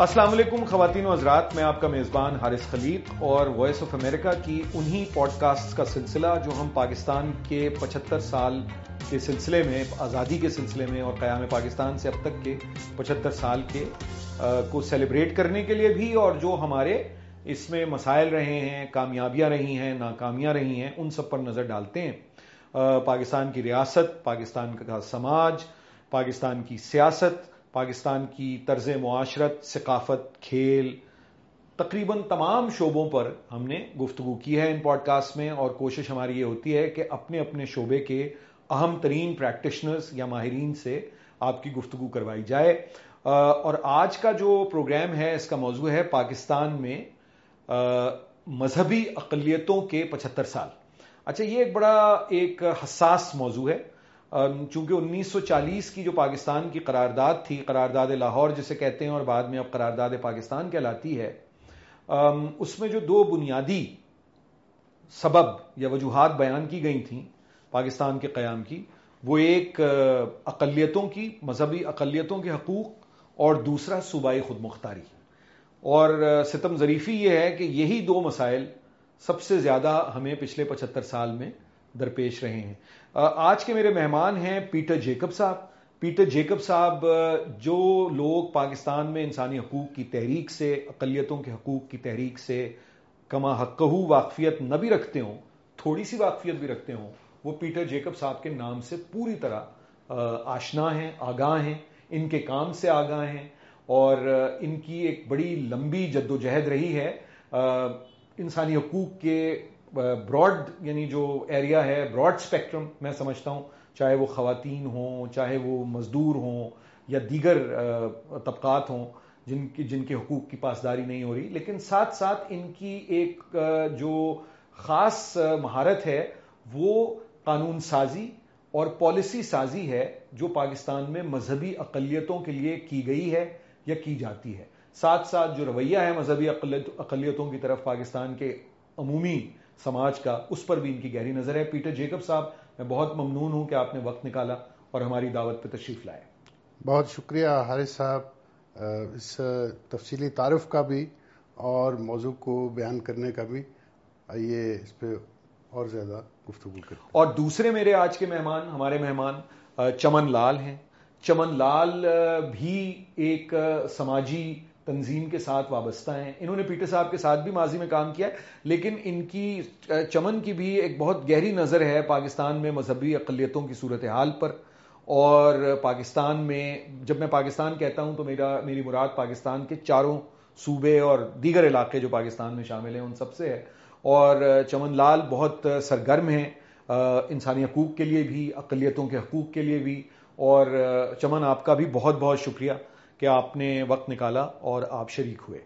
السلام علیکم خواتین و حضرات، میں آپ کا میزبان حارث خلیق اور وائس آف امریکہ کی انہی پوڈ کاسٹ کا سلسلہ جو ہم پاکستان کے پچہتر سال کے سلسلے میں، آزادی کے سلسلے میں اور قیام پاکستان سے اب تک کے پچہتر سال کے کو سیلیبریٹ کرنے کے لیے بھی اور جو ہمارے اس میں مسائل رہے ہیں، کامیابیاں رہی ہیں، ناکامیاں رہی ہیں، ان سب پر نظر ڈالتے ہیں۔ پاکستان کی ریاست، پاکستان کا سماج، پاکستان کی سیاست پاکستان کی طرز معاشرت، ثقافت، کھیل، تقریباً تمام شعبوں پر ہم نے گفتگو کی ہے ان پوڈ کاسٹ میں اور کوشش ہماری یہ ہوتی ہے کہ اپنے اپنے شعبے کے اہم ترین پریکٹیشنرز یا ماہرین سے آپ کی گفتگو کروائی جائے۔ اور آج کا جو پروگرام ہے، اس کا موضوع ہے پاکستان میں مذہبی اقلیتوں کے پچہتر سال۔ اچھا یہ ایک بڑا ایک حساس موضوع ہے۔ چونکہ انیس سو چالیس کی جو پاکستان کی قرارداد تھی، قرارداد لاہور جسے کہتے ہیں، اور بعد میں اب قرارداد پاکستان کہلاتی ہے اس میں جو دو بنیادی سبب یا وجوہات بیان کی گئی تھیں پاکستان کے قیام کی، وہ ایک اقلیتوں کی، مذہبی اقلیتوں کے حقوق، اور دوسرا صوبائی خود مختاری اور ستم ظریفی یہ ہے کہ یہی دو مسائل سب سے زیادہ ہمیں پچھلے پچہتر سال میں درپیش رہے ہیں۔ آج کے میرے مہمان ہیں پیٹر جیکب صاحب۔ پیٹر جیکب صاحب جو لوگ پاکستان میں انسانی حقوق کی تحریک سے، اقلیتوں کے حقوق کی تحریک سے کما حقہ واقفیت نہ بھی رکھتے ہوں، تھوڑی سی واقفیت بھی رکھتے ہوں، وہ پیٹر جیکب صاحب کے نام سے پوری طرح آشنا ہیں، آگاہ ہیں، ان کے کام سے آگاہ ہیں اور ان کی ایک بڑی لمبی جد و جہد رہی ہے۔ انسانی حقوق کے براڈ یعنی جو ایریا ہے براڈ اسپیکٹرم میں سمجھتا ہوں، چاہے وہ خواتین ہوں، چاہے وہ مزدور ہوں یا دیگر طبقات ہوں، جن کی، جن کے حقوق کی پاسداری نہیں ہو رہی، لیکن ساتھ ساتھ ان کی ایک جو خاص مہارت ہے، وہ قانون سازی اور پالیسی سازی ہے، جو پاکستان میں مذہبی اقلیتوں کے لیے کی گئی ہے یا کی جاتی ہے۔ ساتھ ساتھ جو رویہ ہے مذہبی اقلیتوں کی طرف پاکستان کے عمومی سماج کا اس پر بھی ان کی گہری نظر ہے۔ پیٹر جیکب صاحب میں بہت ممنون ہوں کہ آپ نے وقت نکالا اور ہماری دعوت پہ تشریف لائے۔ بہت شکریہ حارث صاحب اس تفصیلی تعارف کا بھی اور موضوع کو بیان کرنے کا بھی۔ آئیے اس پہ اور زیادہ گفتگو کریں اور دوسرے میرے آج کے مہمان ہمارے مہمان چمن لال ہیں۔ چمن لال بھی ایک سماجی تنظیم کے ساتھ وابستہ ہیں۔ انہوں نے پیٹر صاحب کے ساتھ بھی ماضی میں کام کیا ہے، لیکن ان کی چمن کی بھی ایک بہت گہری نظر ہے پاکستان میں مذہبی اقلیتوں کی صورتحال پر۔ اور پاکستان میں، جب میں پاکستان کہتا ہوں تو میرا، میری مراد پاکستان کے چاروں صوبے اور دیگر علاقے جو پاکستان میں شامل ہیں، ان سب سے ہے۔ اور چمن لال بہت سرگرم ہیں انسانی حقوق کے لیے بھی، اقلیتوں کے حقوق کے لیے بھی۔ اور چمن آپ کا بھی بہت بہت شکریہ۔ کہ آپ نے وقت نکالا اور آپ شریک ہوئے۔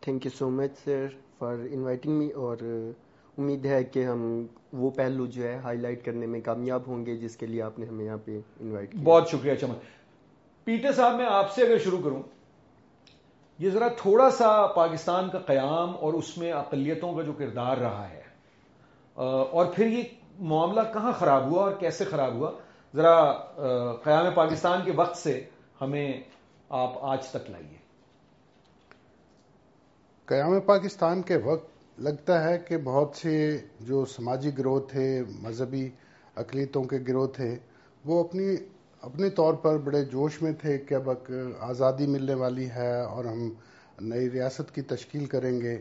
Thank you so much sir for inviting me اور امید ہے کہ ہم وہ پہلو جو ہے ہائی لائٹ کرنے میں کامیاب ہوں گے جس کے لیے آپ نے ہمیں یہاں پہ انوائٹ کیا۔ بہت شکریہ چمن پیٹر صاحب میں آپ سے اگر شروع کروں یہ ذرا تھوڑا سا پاکستان کا قیام اور اس میں اقلیتوں کا جو کردار رہا ہے اور پھر یہ معاملہ کہاں خراب ہوا اور کیسے خراب ہوا ذرا قیام پاکستان کے وقت سے ہمیں آپ آج تک لائیے۔ قیام پاکستان کے وقت لگتا ہے کہ بہت سے جو سماجی گروہ تھے، مذہبی اقلیتوں کے گروہ تھے، وہ اپنی، اپنے طور پر بڑے جوش میں تھے کہ اب آزادی ملنے والی ہے اور ہم نئی ریاست کی تشکیل کریں گے۔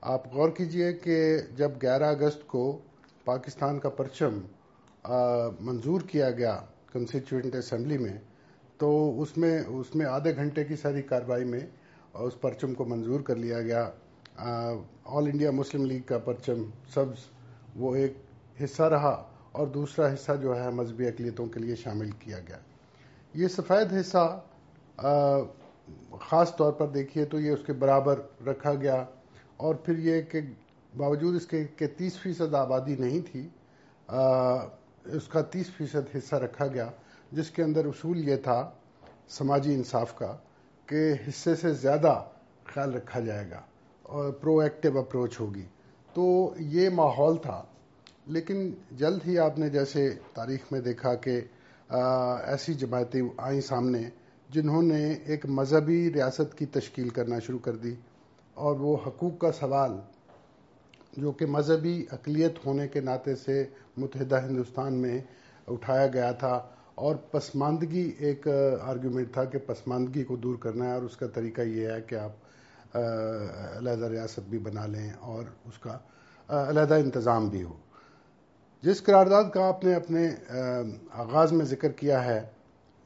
آپ غور کیجیے کہ جب گیارہ اگست کو پاکستان کا پرچم منظور کیا گیا کنسٹیچوئنٹ اسمبلی میں تو اس میں اس میں آدھے گھنٹے کی ساری کاروائی میں اس پرچم کو منظور کر لیا گیا۔ آل انڈیا مسلم لیگ کا پرچم، سبز، وہ ایک حصہ رہا اور دوسرا حصہ جو ہے مذہبی اقلیتوں کے لیے شامل کیا گیا۔ یہ سفید حصہ خاص طور پر دیکھیے تو یہ اس کے برابر رکھا گیا اور پھر یہ کہ باوجود اس کے کہ تیس فیصد آبادی نہیں تھی اس کا تیس فیصد حصہ رکھا گیا۔ جس کے اندر اصول یہ تھا سماجی انصاف کا کہ حصے سے زیادہ خیال رکھا جائے گا اور پرو ایکٹیو اپروچ ہوگی۔ تو یہ ماحول تھا۔ لیکن جلد ہی آپ نے جیسے تاریخ میں دیکھا کہ ایسی جماعتیں آئیں سامنے جنہوں نے ایک مذہبی ریاست کی تشکیل کرنا شروع کر دی۔ اور وہ حقوق کا سوال، جو کہ مذہبی اقلیت ہونے کے ناطے سے متحدہ ہندوستان میں اٹھایا گیا تھا اور پسماندگی ایک آرگیومنٹ تھا کہ پسماندگی کو دور کرنا ہے اور اس کا طریقہ یہ ہے کہ آپ علیحدہ ریاست بھی بنا لیں اور اس کا علیحدہ انتظام بھی ہو۔ جس قرارداد کا آپ نے اپنے آغاز میں ذکر کیا ہے،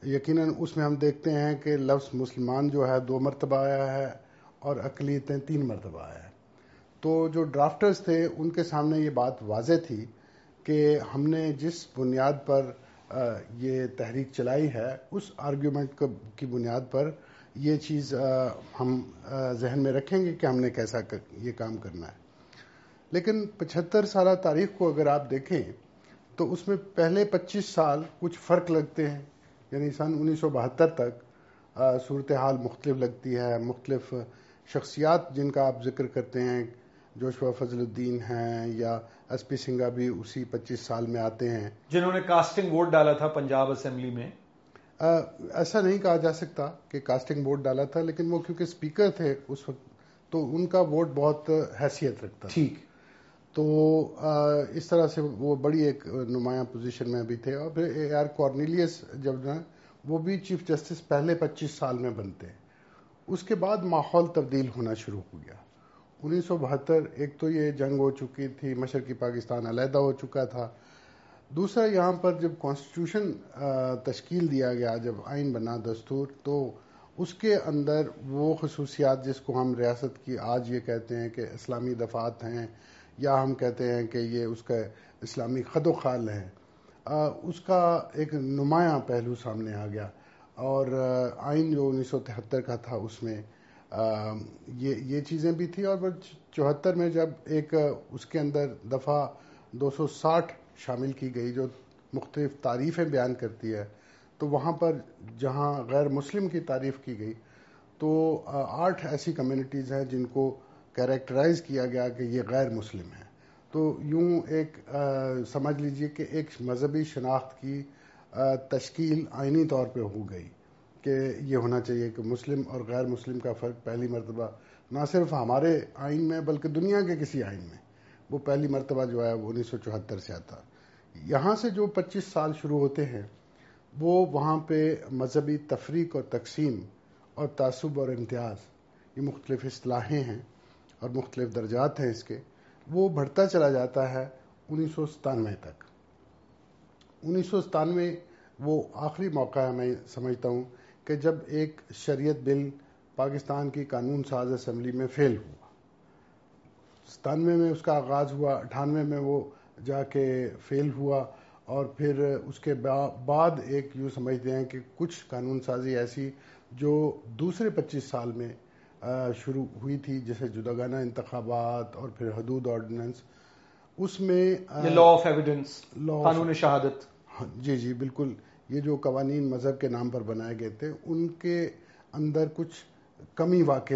یقیناً اس میں ہم دیکھتے ہیں کہ لفظ مسلمان جو ہے دو مرتبہ آیا ہے اور اقلیتیں تین مرتبہ آیا ہے۔ تو جو ڈرافٹرز تھے، ان کے سامنے یہ بات واضح تھی کہ ہم نے جس بنیاد پر یہ تحریک چلائی ہے، اس آرگیومنٹ کی بنیاد پر یہ چیز ہم ذہن میں رکھیں گے کہ ہم نے کیسا یہ کام کرنا ہے۔ لیکن پچہتر سالہ تاریخ کو اگر آپ دیکھیں، تو اس میں پہلے پچیس سال کچھ فرق لگتے ہیں۔ یعنی سن انیس سو بہتر تک صورتحال مختلف لگتی ہے، مختلف شخصیات جن کا آپ ذکر کرتے ہیں، جوشوا فضل الدین ہیں یا ایس پی سنگا بھی اسی پچیس سال میں آتے ہیں۔ جنہوں نے کاسٹنگ ووٹ ڈالا تھا پنجاب اسمبلی میں۔ ایسا نہیں کہا جا سکتا کہ کاسٹنگ ووٹ ڈالا تھا لیکن وہ کیونکہ اسپیکر تھے اس وقت تو ان کا ووٹ بہت حیثیت رکھتا ٹھیک۔ تو اس طرح سے وہ بڑی ایک نمایاں پوزیشن میں بھی تھے۔ اور پھر اے آر کارنیلیس جب نا وہ بھی چیف جسٹس پہلے پچیس سال میں بنتے۔ اس کے بعد ماحول تبدیل ہونا شروع ہو گیا۔ انیس سو بہتر، ایک تو یہ جنگ ہو چکی تھی مشرقی پاکستان علیحدہ ہو چکا تھا۔ دوسرا، یہاں پر جب کانسٹیٹیوشن تشکیل دیا گیا، جب آئین بنا دستور، تو اس کے اندر وہ خصوصیات جس کو ہم ریاست کی آج یہ کہتے ہیں کہ اسلامی دفعات ہیں، یا ہم کہتے ہیں کہ یہ اس کا اسلامی خد و خال ہے اس کا ایک نمایاں پہلو سامنے آ گیا۔ اور آئین جو انیس سو تہتر کا تھا، اس میں یہ یہ چیزیں بھی تھیں اور چوہتر میں جب ایک، اس کے اندر دفعہ دو سو ساٹھ شامل کی گئی جو مختلف تعریفیں بیان کرتی ہے، تو وہاں پر جہاں غیر مسلم کی تعریف کی گئی، تو آٹھ ایسی کمیونٹیز ہیں جن کو کیریکٹرائز کیا گیا کہ یہ غیر مسلم ہے تو یوں ایک سمجھ لیجیے کہ ایک مذہبی شناخت کی تشکیل آئینی طور پہ ہو گئی۔ کہ یہ ہونا چاہیے کہ مسلم اور غیر مسلم کا فرق پہلی مرتبہ نہ صرف ہمارے آئین میں بلکہ دنیا کے کسی آئین میں۔ وہ پہلی مرتبہ جو ہے وہ انیس سو چوہتر سے آتا یہاں سے جو پچیس سال شروع ہوتے ہیں، وہ وہاں پہ مذہبی تفریق اور تقسیم اور تعصب اور امتیاز، یہ مختلف اصطلاحیں ہیں اور مختلف درجات ہیں اس کے، وہ بڑھتا چلا جاتا ہے انیس سو ستانوے تک۔ انیس سو ستانوے وہ آخری موقع ہے میں سمجھتا ہوں کہ جب ایک شریعت بل پاکستان کی قانون ساز اسمبلی میں فیل ہوا۔ ستانوے میں اس کا آغاز ہوا اٹھانوے میں وہ جا کے فیل ہوا اور پھر اس کے بعد ایک یوں سمجھتے ہیں کہ کچھ قانون سازی ایسی جو دوسرے پچیس سال میں شروع ہوئی تھی جیسے جداگانہ انتخابات اور پھر حدود آرڈیننس اس میں لا آف ایویڈنس قانون شہادت۔ ہاں، جی جی بالکل۔ یہ جو قوانین مذہب کے نام پر بنائے گئے تھے، ان کے اندر کچھ کمی واقع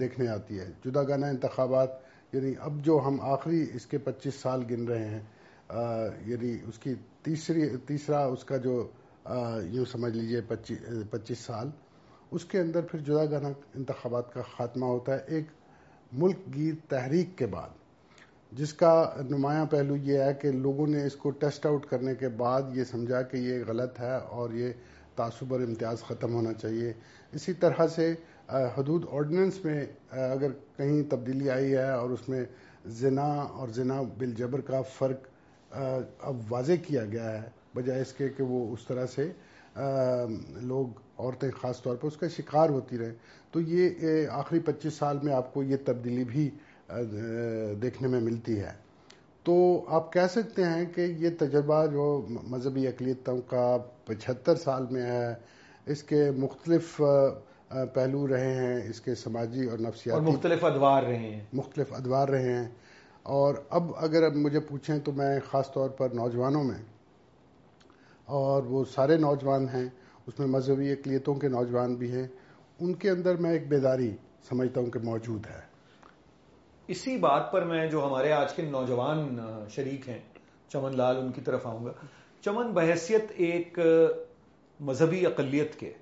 دیکھنے آتی ہے۔ جداگانہ انتخابات یعنی اب جو ہم آخری اس کے پچیس سال گن رہے ہیں یعنی اس کی تیسری، تیسرا اس کا جو یوں سمجھ لیجیے پچیس سال، اس کے اندر پھر جدا گانا انتخابات کا خاتمہ ہوتا ہے۔ ایک ملک گیر تحریک کے بعد۔ جس کا نمایاں پہلو یہ ہے کہ لوگوں نے اس کو ٹیسٹ آؤٹ کرنے کے بعد یہ سمجھا کہ یہ غلط ہے اور یہ تعصب اور امتیاز ختم ہونا چاہیے۔ اسی طرح سے حدود آرڈیننس میں اگر کہیں تبدیلی آئی ہے اور اس میں زنا اور زنا بالجبر کا فرق اب واضح کیا گیا ہے، بجائے اس کے کہ وہ اس طرح سے لوگ، عورتیں خاص طور پر اس کا شکار ہوتی رہیں۔ تو یہ آخری پچیس سال میں آپ کو یہ تبدیلی بھی دیکھنے میں ملتی ہے۔ تو آپ کہہ سکتے ہیں کہ یہ تجربہ جو مذہبی اقلیتوں کا پچہتر سال میں ہے اس کے مختلف پہلو رہے ہیں اس کے سماجی اور نفسیاتی مختلف ادوار رہے ہیں۔ مختلف ادوار رہے ہیں۔ اور اب اگر اب مجھے پوچھیں تو میں خاص طور پر نوجوانوں میں اور وہ سارے نوجوان ہیں اس میں مذہبی اقلیتوں کے نوجوان بھی ہیں ان کے اندر میں ایک بیداری سمجھتا ہوں کہ موجود ہے۔ اسی بات پر میں جو ہمارے آج کے نوجوان شریک ہیں چمن لال ان کی طرف آؤں گا۔ چمن بحیثیت ایک مذہبی اقلیت کے۔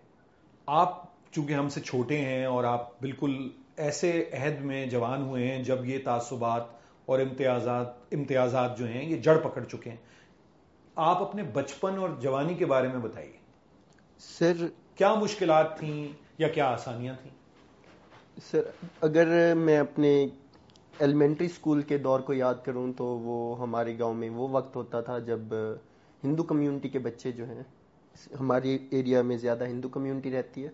آپ چونکہ ہم سے چھوٹے ہیں اور آپ بالکل ایسے عہد میں جوان ہوئے ہیں جب یہ تعصبات اور امتیازات امتیازات جو ہیں یہ جڑ پکڑ چکے ہیں۔ آپ اپنے بچپن اور جوانی کے بارے میں بتائیے۔ سر کیا مشکلات تھیں یا کیا آسانیاں تھیں؟ سر اگر میں اپنے ایلیمنٹری اسکول کے دور کو یاد کروں تو وہ ہمارے گاؤں میں وہ وقت ہوتا تھا جب ہندو کمیونٹی کے بچے جو ہیں ہماری ایریا میں زیادہ ہندو کمیونٹی رہتی ہے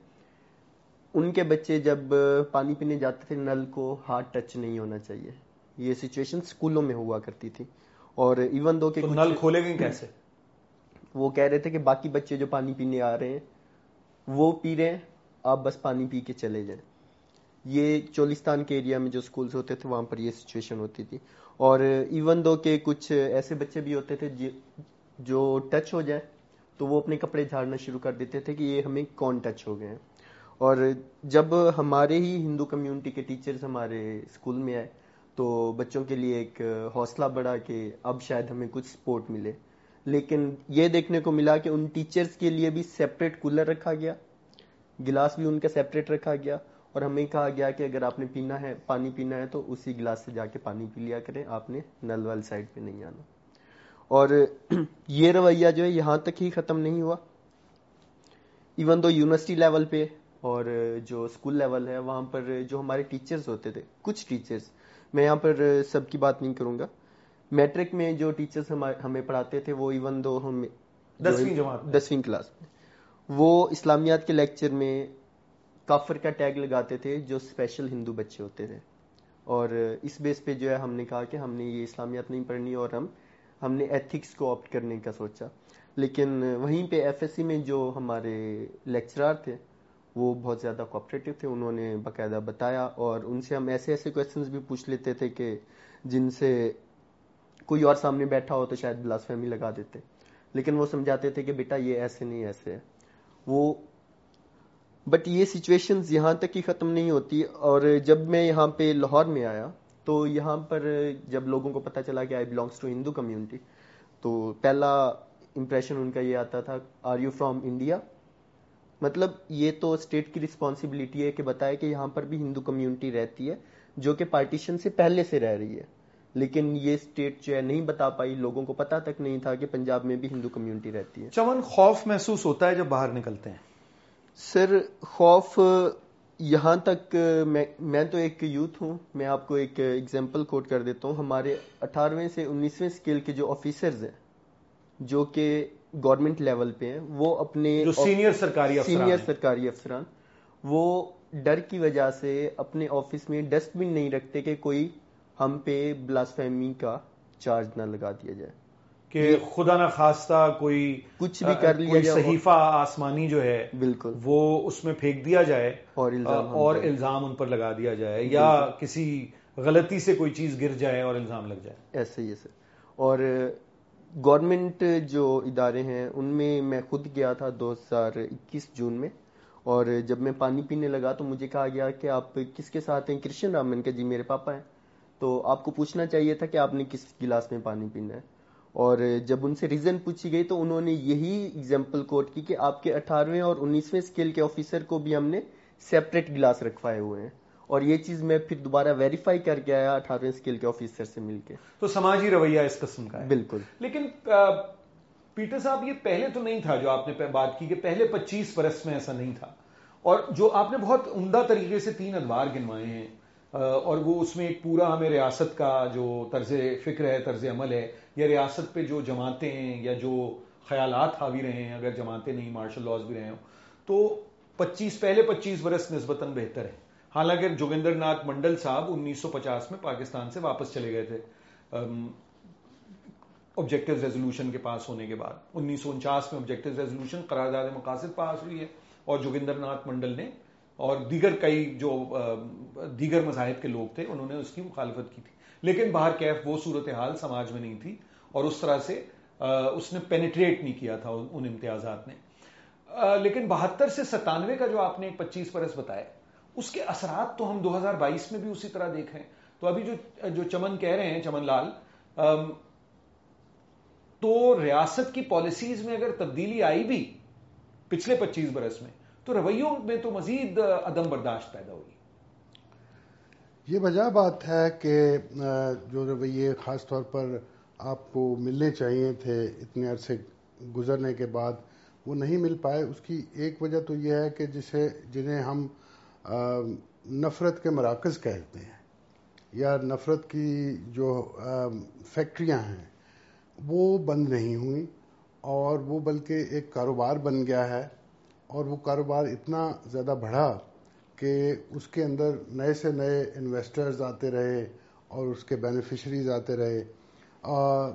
ان کے بچے جب پانی پینے جاتے تھے نل کو ہاتھ ٹچ نہیں ہونا چاہیے۔ یہ سچویشن اسکولوں میں ہوا کرتی تھی۔ اور ایون دو کہ نل کھولے گئے کیسے؟ وہ کہہ رہے تھے کہ باقی بچے جو پانی پینے آ رہے ہیں وہ پی رہے ہیں آپ بس پانی پی کے چلے جائیں۔ یہ چولستان کے ایریا میں جو سکولز ہوتے تھے، وہاں پر یہ سچویشن ہوتی تھی۔ اور ایون دو کہ کچھ ایسے بچے بھی ہوتے تھے جی، جو ٹچ ہو جائے تو وہ اپنے کپڑے جھاڑنا شروع کر دیتے تھے کہ یہ ہمیں کون ٹچ ہو گئے ہیں۔ اور جب ہمارے ہی ہندو کمیونٹی کے ٹیچرز ہمارے اسکول میں آئے، تو بچوں کے لیے ایک حوصلہ بڑھا کہ اب شاید ہمیں کچھ سپورٹ ملے۔ لیکن یہ دیکھنے کو ملا کہ ان ٹیچرز کے لیے بھی سیپریٹ کولر رکھا گیا، گلاس بھی ان کا سیپریٹ رکھا گیا۔ اور ہمیں کہا گیا کہ اگر آپ نے پینا ہے پانی پینا ہے تو اسی گلاس سے جا کے پانی پی لیا کریں آپ نے نل وال سائڈ پہ نہیں آنا۔ اور یہ رویہ جو ہے یہاں تک ہی ختم نہیں ہوا۔ ایون دو یونیورسٹی لیول پہ اور جو اسکول لیول ہے وہاں پر جو ہمارے ٹیچرز ہوتے تھے کچھ ٹیچرز میں یہاں پر سب کی بات نہیں کروں گا۔ میٹرک میں جو ٹیچرز ہمیں پڑھاتے تھے وہ ایون دو ہم دسویں کلاس میں۔ وہ اسلامیات کے لیکچر میں کافر کا ٹیگ لگاتے تھے جو اسپیشل ہندو بچے ہوتے تھے۔ اور اس بیس پہ جو ہے ہم نے کہا کہ ہم نے یہ اسلامیات نہیں پڑھنی اور ہم ہم نے ایتھکس کو آپٹ کرنے کا سوچا۔ لیکن وہیں پہ ایف ایس سی میں جو ہمارے لیکچرار تھے، وہ بہت زیادہ کوپریٹو تھے، انہوں نے باقاعدہ بتایا۔ اور ان سے ہم ایسے ایسے کوشچنس بھی پوچھ لیتے تھے کہ جن سے کوئی اور سامنے بیٹھا ہو تو شاید بلاس فہمی لگا دیتے۔ لیکن وہ سمجھاتے تھے کہ بیٹا یہ ایسے نہیں، ایسے ہے۔ وہ بٹ یہ سچویشنز یہاں تک ہی ختم نہیں ہوتی اور جب میں یہاں پہ لاہور میں آیا تو یہاں پر جب لوگوں کو پتا چلا کہ I belongs to Hindu community تو پہلا امپریشن ان کا یہ آتا تھا آر یو فرام انڈیا مطلب یہ تو اسٹیٹ کی رسپانسبلٹی ہے کہ بتائے کہ یہاں پر بھی ہندو کمیونٹی رہتی ہے جو کہ پارٹیشن سے پہلے سے رہ رہی ہے۔ لیکن یہ اسٹیٹ جو ہے نہیں بتا پائی، لوگوں کو پتا تک نہیں تھا کہ پنجاب میں بھی ہندو کمیونٹی رہتی ہے۔ چمن خوف محسوس ہوتا ہے جب باہر نکلتے ہیں۔ سر خوف یہاں تک میں تو ایک یوتھ ہوں میں آپ کو ایک ایگزامپل کوٹ کر دیتا ہوں۔ ہمارے اٹھارہویں سے انیسویں اسکیل کے جو آفیسرز ہیں جو کہ گورنمنٹ لیول پہ ہیں وہ اپنے سینئر سرکاری سینئر سرکاری افسران وہ ڈر کی وجہ سے اپنے آفس میں ڈسٹ بن نہیں رکھتے کہ کوئی ہم پہ بلاسفیمی کا چارج نہ لگا دیا جائے۔ کہ خدا نہ خواستہ کوئی کچھ بھی کر لیا صحیفہ آسمانی جو ہے بالکل۔ وہ اس میں پھینک دیا جائے اور الزام اور الزام ان پر لگا دیا جائے یا کسی غلطی سے کوئی چیز گر جائے اور الزام لگ جائے۔ ایسے ہی اور گورنمنٹ جو ادارے ہیں ان میں میں خود گیا تھا دو ہزار اکیس جون میں اور جب میں پانی پینے لگا تو مجھے کہا گیا کہ آپ کس کے ساتھ ہیں؟ کرشن رامن کے جی میرے پاپا ہیں۔ تو آپ کو پوچھنا چاہیے تھا کہ آپ نے کس گلاس میں پانی پینا ہے۔ اور جب ان سے ریزن پوچھی گئی تو انہوں نے یہی اگزامپل کوٹ کی کہ آپ کے اٹھارہویں اور انیسویں اسکیل کے آفیسر کو بھی ہم نے سیپریٹ گلاس رکھوائے ہوئے ہیں۔ اور یہ چیز میں پھر دوبارہ ویریفائی کر کے آیا اٹھارہویں اسکیل کے آفیسر سے مل کے۔ تو سماجی رویہ اس قسم کا ہے۔ بالکل۔ لیکن پیٹر صاحب یہ پہلے تو نہیں تھا جو آپ نے بات کی کہ پہلے پچیس برس میں ایسا نہیں تھا۔ اور جو آپ نے بہت عمدہ طریقے سے تین ادوار گنوائے ہیں اور وہ اس میں ایک پورا ہمیں ریاست کا جو طرز فکر ہے طرز عمل ہے یا ریاست پہ جو جماعتیں ہیں یا جو خیالات حاوی رہے ہیں، اگر جماعتیں نہیں مارشل لاز بھی رہے ہوں، تو پچیس، پہلے پچیس برس نسبتاً بہتر ہے۔ حالانکہ جوگندر ناتھ منڈل صاحب انیس سو پچاس میں پاکستان سے واپس چلے گئے تھے آبجیکٹو ریزولوشن کے پاس ہونے کے بعد۔ انیس سو انچاس میں آبجیکٹو ریزولوشن قرارداد مقاصد پاس ہوئی ہے اور جوگندر ناتھ منڈل نے اور دیگر کئی جو دیگر مذاہب کے لوگ تھے، انہوں نے اس کی مخالفت کی تھی۔ لیکن باہر کیف وہ صورتحال سماج میں نہیں تھی اور اس طرح سے اس نے پینیٹریٹ نہیں کیا تھا ان امتیازات نے لیکن بہتر سے ستانوے کا جو آپ نے پچیس برس بتایا، اس کے اثرات تو ہم دو ہزار بائیس میں بھی اسی طرح دیکھ رہے ہیں۔ تو ابھی جو جو چمن کہہ رہے ہیں، چمن لال تو ریاست کی پالیسیز میں اگر تبدیلی آئی بھی پچھلے پچیس برس میں، تو رویوں میں تو مزید عدم برداشت پیدا ہوئی۔ یہ وجہ بات ہے کہ جو رویے خاص طور پر آپ کو ملنے چاہیے تھے اتنے عرصے گزرنے کے بعد، وہ نہیں مل پائے۔ اس کی ایک وجہ تو یہ ہے کہ جسے، جنہیں ہم نفرت کے مراکز کہتے ہیں یا نفرت کی جو فیکٹریاں ہیں، وہ بند نہیں ہوئیں اور وہ بلکہ ایک کاروبار بن گیا ہے اور وہ کاروبار اتنا زیادہ بڑھا کہ اس کے اندر نئے سے نئے انویسٹرز آتے رہے اور اس کے بینیفیشریز آتے رہے۔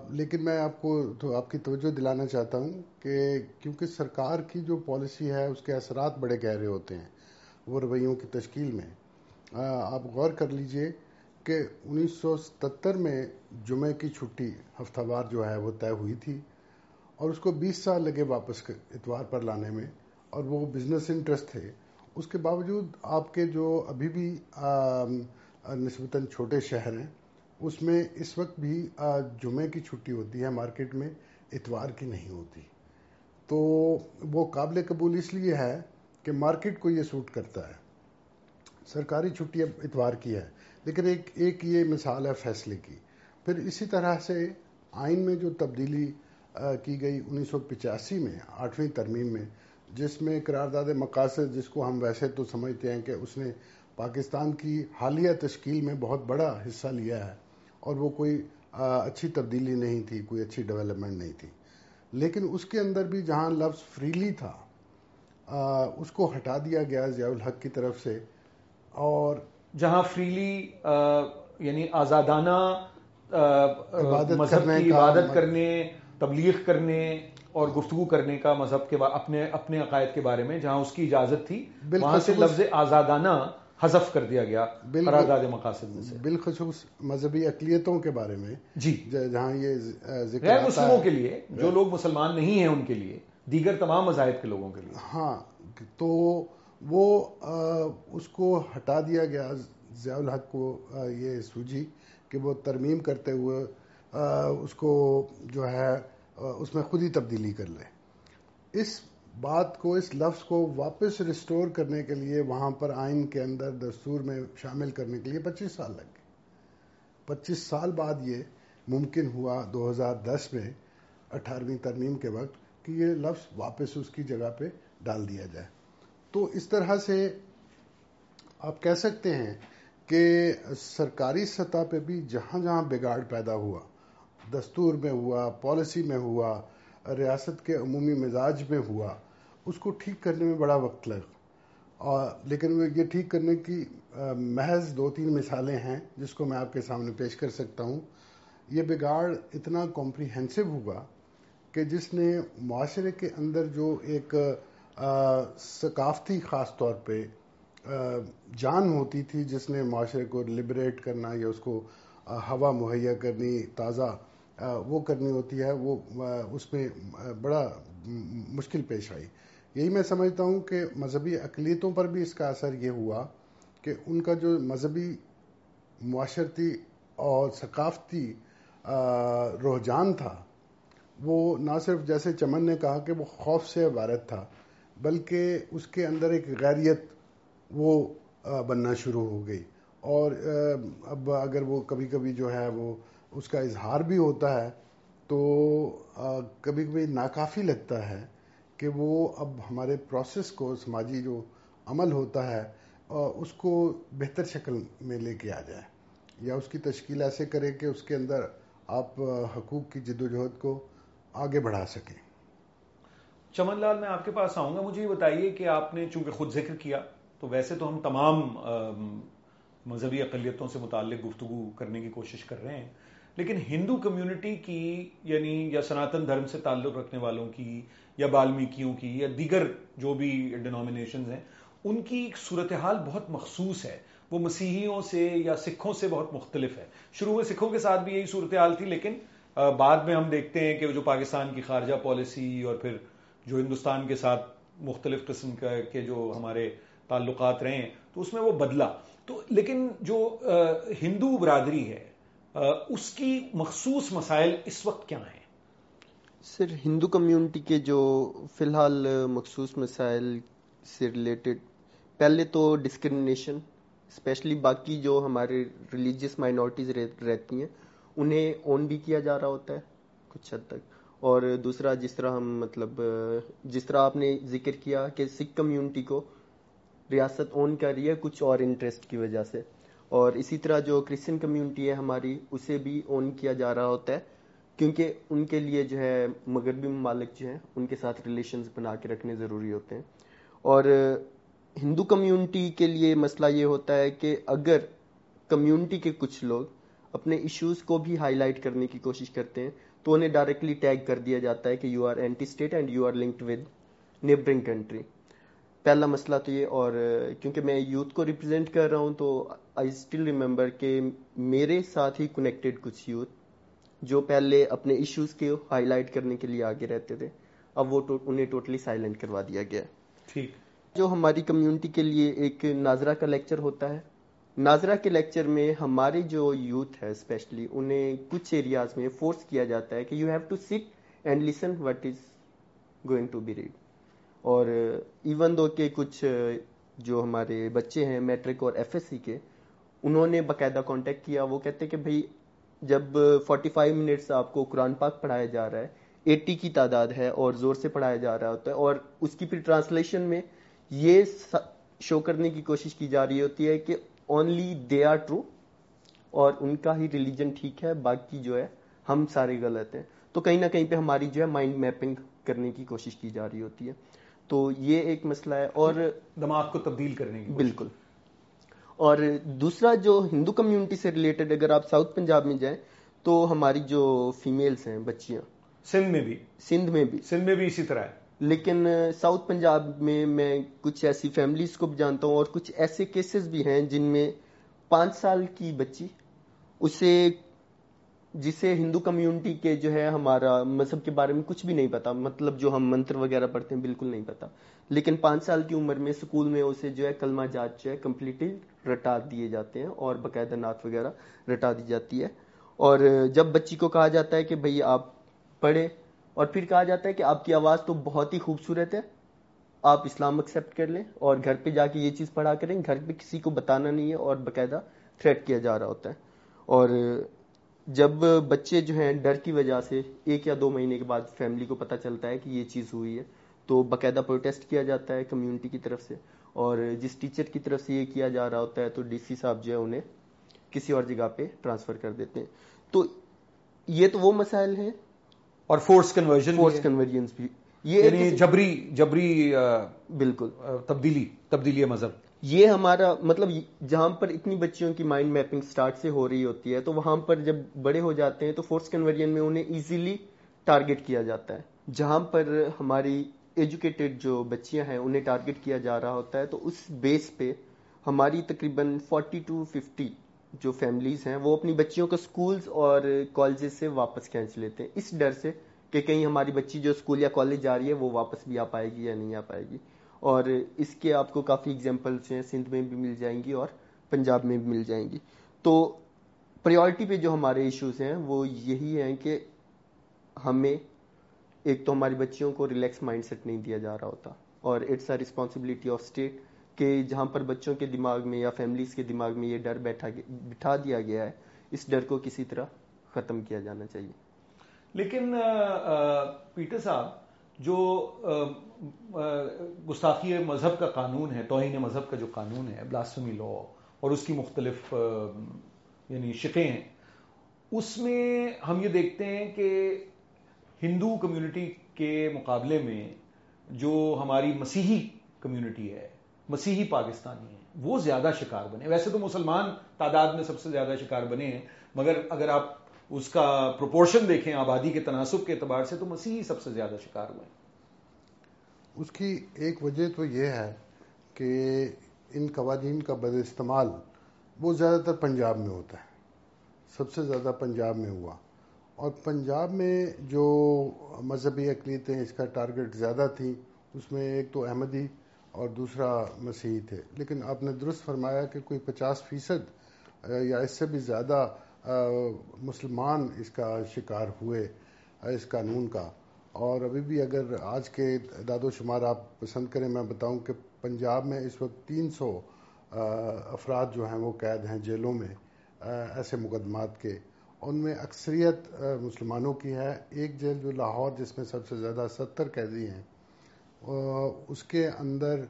لیکن میں آپ کو تو آپ کی توجہ دلانا چاہتا ہوں کہ کیونکہ سرکار کی جو پالیسی ہے، اس کے اثرات بڑے گہرے ہوتے ہیں وہ رویوں کی تشکیل میں۔ آپ غور کر لیجیے کہ انیس سو ستتر میں جمعہ کی چھٹی ہفتہ وار جو ہے وہ طے ہوئی تھی اور اس کو بیس سال لگے واپس اتوار پر لانے میں اور وہ بزنس انٹرسٹ تھے۔ اس کے باوجود آپ کے جو ابھی بھی نسبتاً چھوٹے شہر ہیں، اس میں اس وقت بھی جمعے کی چھٹی ہوتی ہے مارکیٹ میں، اتوار کی نہیں ہوتی۔ تو وہ قابل قبول اس لیے ہے کہ مارکیٹ کو یہ سوٹ کرتا ہے۔ سرکاری چھٹی اب اتوار کی ہے، لیکن ایک ایک یہ مثال ہے فیصلے کی۔ پھر اسی طرح سے آئین میں جو تبدیلی کی گئی انیس سو پچاسی میں، آٹھویں ترمیم میں جس میں قرارداد مقاصد جس کو ہم ویسے تو سمجھتے ہیں کہ اس نے پاکستان کی حالیہ تشکیل میں بہت بڑا حصہ لیا ہے اور وہ کوئی اچھی تبدیلی نہیں تھی کوئی اچھی ڈیولپمنٹ نہیں تھی۔ لیکن اس کے اندر بھی جہاں لفظ فریلی تھا اس کو ہٹا دیا گیا ضیاء الحق کی طرف سے۔ اور جہاں فریلی یعنی آزادانہ مذہب کی عبادت کرنے تبلیغ کرنے اور گفتگو کرنے کا مذہب کے اپنے اپنے عقائد کے بارے میں جہاں اس کی اجازت تھی وہاں سے لفظ آزادانہ حذف کر دیا گیا قرارداد مقاصد میں سے۔ بالخصوص مذہبی اقلیتوں کے بارے میں جی۔ جہاں یہ ذکر غیر مسلموں کے لیے جو لوگ مسلمان نہیں ہیں ان کے لیے دیگر تمام مذاہب کے لوگوں کے لیے۔ ہاں تو وہ اس کو ہٹا دیا گیا ضیاء الحق کو یہ سوجی کہ وہ ترمیم کرتے ہوئے اس کو جو ہے اس میں خود ہی تبدیلی کر لے اس بات کو، اس لفظ کو واپس ریسٹور کرنے کے لیے وہاں پر آئین کے اندر دستور میں شامل کرنے کے لیے پچیس سال لگ گئے۔ پچیس سال بعد یہ ممکن ہوا دو ہزار دس میں اٹھارہویں ترمیم کے وقت کہ یہ لفظ واپس اس کی جگہ پہ ڈال دیا جائے۔ تو اس طرح سے آپ کہہ سکتے ہیں کہ سرکاری سطح پہ بھی جہاں جہاں بگاڑ پیدا ہوا دستور میں ہوا، پالیسی میں ہوا، ریاست کے عمومی مزاج میں ہوا۔ اس کو ٹھیک کرنے میں بڑا وقت لگ لیکن یہ ٹھیک کرنے کی محض دو تین مثالیں ہیں جس کو میں آپ کے سامنے پیش کر سکتا ہوں۔ یہ بگاڑ اتنا کمپریہنسو ہوا کہ جس نے معاشرے کے اندر جو ایک ثقافتی خاص طور پہ جان ہوتی تھی، جس نے معاشرے کو لبریٹ کرنا یا اس کو ہوا مہیا کرنی، تازہ وہ کرنی ہوتی ہے، وہ اس میں بڑا مشکل پیش آئی۔ یہی میں سمجھتا ہوں کہ مذہبی اقلیتوں پر بھی اس کا اثر یہ ہوا کہ ان کا جو مذہبی معاشرتی اور ثقافتی رجحان تھا، وہ نہ صرف جیسے چمن نے کہا کہ وہ خوف سے عبارت تھا، بلکہ اس کے اندر ایک غیریت وہ بننا شروع ہو گئی۔ اور اب اگر وہ کبھی کبھی جو ہے وہ اس کا اظہار بھی ہوتا ہے، تو کبھی کبھی ناکافی لگتا ہے کہ وہ اب ہمارے پروسیس کو، سماجی جو عمل ہوتا ہے اس کو بہتر شکل میں لے کے آ جائے۔ یا اس کی تشکیل ایسے کرے کہ اس کے اندر آپ حقوق کی جد و جہد کو آگے بڑھا سکیں۔ چمن لال، میں آپ کے پاس آؤں گا۔ مجھے یہ بتائیے کہ آپ نے چونکہ خود ذکر کیا، تو ویسے تو ہم تمام مذہبی اقلیتوں سے متعلق گفتگو کرنے کی کوشش کر رہے ہیں۔ لیکن ہندو کمیونٹی کی یعنی یا سناتن دھرم سے تعلق رکھنے والوں کی، یا بالمیکیوں کی، یا دیگر جو بھی ڈینومینیشنز ہیں، ان کی ایک صورتحال بہت مخصوص ہے۔ وہ مسیحیوں سے یا سکھوں سے بہت مختلف ہے۔ شروع میں سکھوں کے ساتھ بھی یہی صورتحال تھی، لیکن بعد میں ہم دیکھتے ہیں کہ جو پاکستان کی خارجہ پالیسی اور پھر جو ہندوستان کے ساتھ مختلف قسم کے جو ہمارے تعلقات رہے ہیں، تو اس میں وہ بدلا۔ تو لیکن جو ہندو برادری ہے اس کی مخصوص مسائل اس وقت کیا ہیں؟ سر، ہندو کمیونٹی کے جو فی الحال مخصوص مسائل سے ریلیٹڈ، پہلے تو ڈسکرمنیشن اسپیشلی باقی جو ہمارے ریلیجیس مائنورٹیز رہتی ہیں، انہیں اون بھی کیا جا رہا ہوتا ہے کچھ حد تک۔ اور دوسرا، جس طرح ہم مطلب جس طرح آپ نے ذکر کیا کہ سکھ کمیونٹی کو ریاست اون کر رہی ہے کچھ اور انٹرسٹ کی وجہ سے۔ اور اسی طرح جو کرسچن کمیونٹی ہے ہماری، اسے بھی اون کیا جا رہا ہوتا ہے، کیونکہ ان کے لیے جو ہے مغربی ممالک جو ہیں، ان کے ساتھ ریلیشنز بنا کے رکھنے ضروری ہوتے ہیں۔ اور ہندو کمیونٹی کے لیے مسئلہ یہ ہوتا ہے کہ اگر کمیونٹی کے کچھ لوگ اپنے ایشوز کو بھی ہائی لائٹ کرنے کی کوشش کرتے ہیں، تو انہیں ڈائریکٹلی ٹیگ کر دیا جاتا ہے کہ you are anti state and you are linked with neighbouring country پہلا مسئلہ تو یہ اور کیونکہ میں یوتھ کو ریپرزینٹ کر رہا ہوں تو آئی اسٹل ریمبر کہ میرے ساتھ ہی کنیکٹڈ کچھ یوتھ جو پہلے اپنے ایشوز کے ہائی لائٹ کرنے کے لیے آگے رہتے تھے۔ اب وہ انہیں ٹوٹلی سائلنٹ کروا دیا گیا۔ ٹھیک۔ جو ہماری کمیونٹی کے لیے ایک ناظرہ کا لیکچر ہوتا ہے۔ ناظرہ کے لیکچر میں ہمارے جو یوتھ ہے اسپیشلی انہیں کچھ ایریاز میں فورس کیا جاتا ہے کہ you have to sit and listen what is going to be read اور ایون دو کہ کچھ جو ہمارے بچے ہیں میٹرک اور ایف ایس سی کے، انہوں نے باقاعدہ کانٹیکٹ کیا۔ وہ کہتے کہ بھائی، جب فورٹی فائیو منٹس آپ کو قرآن پاک پڑھایا جا رہا ہے، ایٹی کی تعداد ہے اور زور سے پڑھایا جا رہا ہوتا ہے، اور اس کی پھر ٹرانسلیشن میں یہ شو کرنے کی کوشش کی جا رہی ہوتی ہے کہ اونلی دے آر ٹرو اور ان کا ہی ریلیجن ٹھیک ہے، باقی جو ہے ہم سارے غلط ہیں۔ تو کہیں نہ کہیں پہ ہماری جو ہے مائنڈ میپنگ کرنے کی کوشش کی جا رہی ہوتی ہے۔ تو یہ ایک مسئلہ ہے اور دماغ کو تبدیل کرنے کی بالکل۔ اور دوسرا جو ہندو کمیونٹی سے ریلیٹڈ اگر آپ ساؤتھ پنجاب میں جائیں تو ہماری جو فیمیلز ہیں بچیاں۔ سندھ میں بھی۔ سندھ میں بھی۔ سندھ میں بھی اسی طرح ہے۔ لیکن ساؤتھ پنجاب میں میں کچھ ایسی فیملیز کو بھی جانتا ہوں اور کچھ ایسے کیسز بھی ہیں جن میں پانچ سال کی بچی اسے جسے ہندو کمیونٹی کے جو ہے ہمارا مذہب کے بارے میں کچھ بھی نہیں پتا مطلب جو ہم منتر وغیرہ پڑھتے ہیں بالکل نہیں پتا۔ لیکن پانچ سال کی عمر میں اسکول میں اسے جو ہے کلمہ جات جو ہے کمپلیٹلی رٹا دیے جاتے ہیں اور باقاعدہ نعت وغیرہ رٹا دی جاتی ہے۔ اور جب بچی کو کہا جاتا ہے کہ بھئی آپ پڑھے اور پھر کہا جاتا ہے کہ آپ کی آواز تو بہت ہی خوبصورت ہے، آپ اسلام ایکسیپٹ کر لیں اور گھر پہ جا کے یہ چیز پڑھا کریں۔ گھر پہ کسی کو بتانا نہیں ہے اور باقاعدہ تھریٹ کیا جا رہا ہوتا ہے۔ اور جب بچے جو ہیں ڈر کی وجہ سے ایک یا دو مہینے کے بعد فیملی کو پتا چلتا ہے کہ یہ چیز ہوئی ہے تو باقاعدہ پروٹیسٹ کیا جاتا ہے کمیونٹی کی طرف سے۔ اور جس ٹیچر کی طرف سے یہ کیا جا رہا ہوتا ہے تو ڈی سی صاحب جو ہے انہیں کسی اور جگہ پہ ٹرانسفر کر دیتے ہیں۔ تو یہ تو وہ مسائل ہیں۔ اور فورس کنورژن فورس کنورژن بھی۔ یہ یعنی جبری جبری بالکل۔ تبدیلی تبدیلی مذہب۔ یہ ہمارا مطلب جہاں پر اتنی بچیوں کی مائنڈ میپنگ سٹارٹ سے ہو رہی ہوتی ہے، تو وہاں پر جب بڑے ہو جاتے ہیں تو فورس کنورژن میں انہیں ایزیلی ٹارگٹ کیا جاتا ہے۔ جہاں پر ہماری ایجوکیٹڈ جو بچیاں ہیں، انہیں ٹارگٹ کیا جا رہا ہوتا ہے، تو اس بیس پہ ہماری تقریباً فورٹی ٹو ففٹی جو فیملیز ہیں، وہ اپنی بچیوں کو سکولز اور کالجز سے واپس کھینچ لیتے ہیں۔ اس ڈر سے کہ کہیں ہماری بچی جو اسکول یا کالج جا رہی ہے، وہ واپس بھی آ پائے گی یا نہیں آ پائے گی۔ اور اس کے آپ کو کافی اگزامپلس ہیں، سندھ میں بھی مل جائیں گی اور پنجاب میں بھی مل جائیں گی۔ تو پریورٹی پہ جو ہمارے ایشوز ہیں، وہ یہی ہیں کہ ہمیں ایک تو ہماری بچیوں کو ریلیکس مائنڈ سیٹ نہیں دیا جا رہا ہوتا، اور it's a responsibility of state کہ جہاں پر بچوں کے دماغ میں یا فیملیز کے دماغ میں یہ ڈر بیٹھا بٹھا دیا گیا ہے، اس ڈر کو کسی طرح ختم کیا جانا چاہیے۔ لیکن پیٹر صاحب جو گستاخی مذہب کا قانون ہے، توہین مذہب کا جو قانون ہے بلاسفمی لا اور اس کی مختلف یعنی شکیں ہیں، اس میں ہم یہ دیکھتے ہیں کہ ہندو کمیونٹی کے مقابلے میں جو ہماری مسیحی کمیونٹی ہے، مسیحی پاکستانی ہیں، وہ زیادہ شکار بنے ویسے تو مسلمان تعداد میں سب سے زیادہ شکار بنے ہیں، مگر اگر آپ اس کا پروپورشن دیکھیں آبادی کے تناسب کے اعتبار سے تو مسیحی سب سے زیادہ شکار ہوئے۔ اس کی ایک وجہ تو یہ ہے کہ ان قوانین کا بد استعمال وہ زیادہ تر پنجاب میں ہوتا ہے۔ سب سے زیادہ پنجاب میں ہوا۔ اور پنجاب میں جو مذہبی اقلیتیں اس کا ٹارگٹ زیادہ تھیں، اس میں ایک تو احمدی اور دوسرا مسیحی تھے۔ لیکن آپ نے درست فرمایا کہ کوئی پچاس فیصد، یا اس سے بھی زیادہ مسلمان اس کا شکار ہوئے اس قانون کا۔ اور ابھی بھی اگر آج کے داد و شمار آپ پسند کریں، میں بتاؤں کہ پنجاب میں اس وقت تین سو افراد جو ہیں وہ قید ہیں جیلوں میں ایسے مقدمات کے۔ ان میں اکثریت مسلمانوں کی ہے۔ ایک جیل جو لاہور، جس میں سب سے زیادہ ستر قیدی ہیں اس کے اندر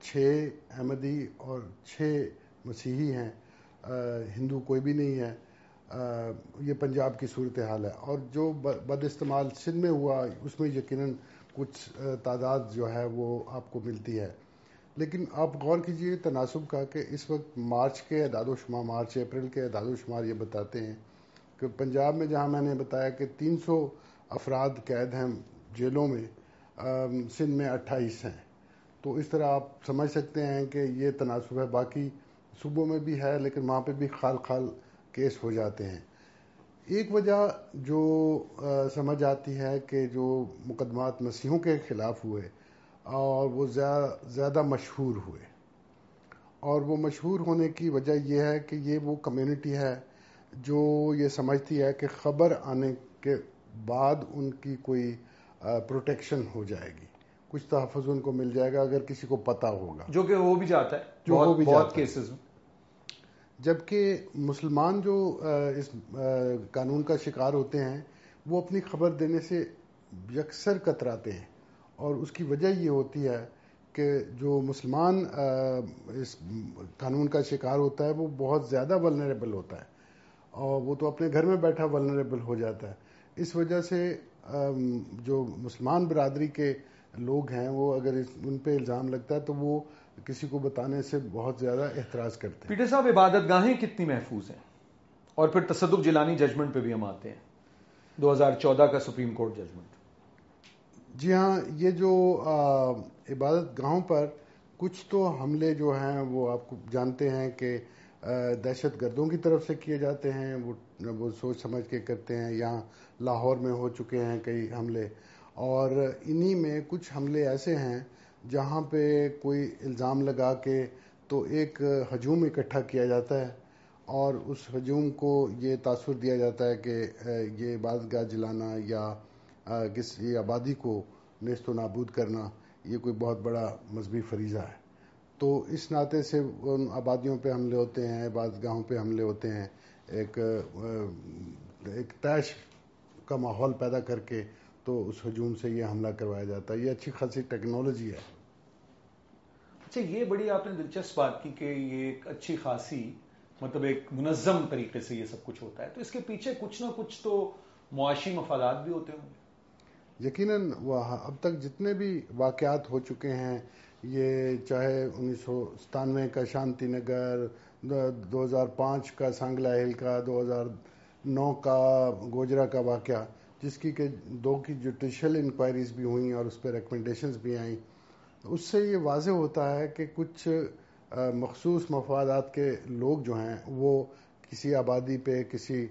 چھ احمدی اور چھ مسیحی ہیں۔ ہندو کوئی بھی نہیں ہے یہ پنجاب کی صورتحال ہے۔ اور جو بد استعمال سندھ میں ہوا، اس میں یقیناً کچھ تعداد جو ہے وہ آپ کو ملتی ہے۔ لیکن آپ غور کیجیے تناسب کا کہ اس وقت مارچ کے اعداد و شمار، مارچ، اپریل کے اعداد و شمار یہ بتاتے ہیں کہ پنجاب میں جہاں میں نے بتایا کہ تین سو افراد قید ہیں جیلوں میں سندھ میں اٹھائیس ہیں۔ تو اس طرح آپ سمجھ سکتے ہیں کہ یہ تناسب ہے۔ باقی صوبوں میں بھی ہے لیکن وہاں پہ بھی خال خال کیس ہو جاتے ہیں۔ ایک وجہ جو سمجھ آتی ہے کہ جو مقدمات مسیحوں کے خلاف ہوئے اور وہ زیادہ مشہور ہوئے۔ اور وہ مشہور ہونے کی وجہ یہ ہے کہ یہ وہ کمیونٹی ہے جو یہ سمجھتی ہے کہ خبر آنے کے بعد ان کی کوئی پروٹیکشن ہو جائے گی۔ کچھ تحفظ ان کو مل جائے گا اگر کسی کو پتا ہوگا۔ جو کہ وہ بھی جاتا ہے۔ جو وہ بھی بہت کیسز جبکہ مسلمان جو اس قانون کا شکار ہوتے ہیں، وہ اپنی خبر دینے سے یکسر کتراتے ہیں۔ اور اس کی وجہ یہ ہوتی ہے کہ جو مسلمان اس قانون کا شکار ہوتا ہے، وہ بہت زیادہ ولنریبل ہوتا ہے۔ اور وہ تو اپنے گھر میں بیٹھا ولنریبل ہو جاتا ہے۔ اس وجہ سے جو مسلمان برادری کے لوگ ہیں، وہ اگر ان پہ الزام لگتا ہے، تو وہ کسی کو بتانے سے بہت زیادہ احتراز کرتے ہیں۔ پیٹر صاحب عبادت گاہیں کتنی محفوظ ہیں؟ اور پھر تصدق جلانی ججمنٹ پہ بھی ہم آتے ہیں۔ دو ہزار چودہ کا سپریم کورٹ ججمنٹ۔ جی ہاں یہ جو عبادت گاہوں پر کچھ تو حملے جو ہیں وہ آپ کو جانتے ہیں کہ دہشت گردوں کی طرف سے کیے جاتے ہیں وہ سوچ سمجھ کے کرتے ہیں یہاں لاہور میں ہو چکے ہیں کئی حملے۔ اور انہی میں کچھ حملے ایسے ہیں جہاں پہ کوئی الزام لگا کے تو ایک ہجوم اکٹھا کیا جاتا ہے اور اس ہجوم کو یہ تاثر دیا جاتا ہے کہ یہ عبادت گاہ جلانا یا کسی آبادی کو نیست و نابود کرنا، یہ کوئی بہت بڑا مذہبی فریضہ ہے۔ تو اس ناطے سے ان آبادیوں پہ حملے ہوتے ہیں عبادت گاہوں پہ حملے ہوتے ہیں۔ ایک ایک تیش کا ماحول پیدا کر کے تو اس ہجوم سے یہ حملہ کروایا جاتا ہے۔ یہ اچھی خاصی ٹیکنالوجی ہے۔ اچھا یہ بڑی آپ نے دلچسپ بات کی کہ یہ ایک اچھی خاصی مطلب ایک منظم طریقے سے یہ سب کچھ ہوتا ہے۔ تو اس کے پیچھے کچھ نہ کچھ تو معاشی مفادات بھی ہوتے ہوں گے۔ یقیناً اب تک جتنے بھی واقعات ہو چکے ہیں، یہ چاہے انیس سو ستانوے کا شانتی نگر، دو ہزار پانچ کا سانگلا ہل کا، دو ہزار نو کا گوجرا کا واقعہ، جس کی کہ دو کی جوڈیشل انکوائریز بھی ہوئیں اور اس پہ ریکمنڈیشنز بھی آئیں اس سے یہ واضح ہوتا ہے کہ کچھ مخصوص مفادات کے لوگ جو ہیں، وہ کسی آبادی پہ، کسی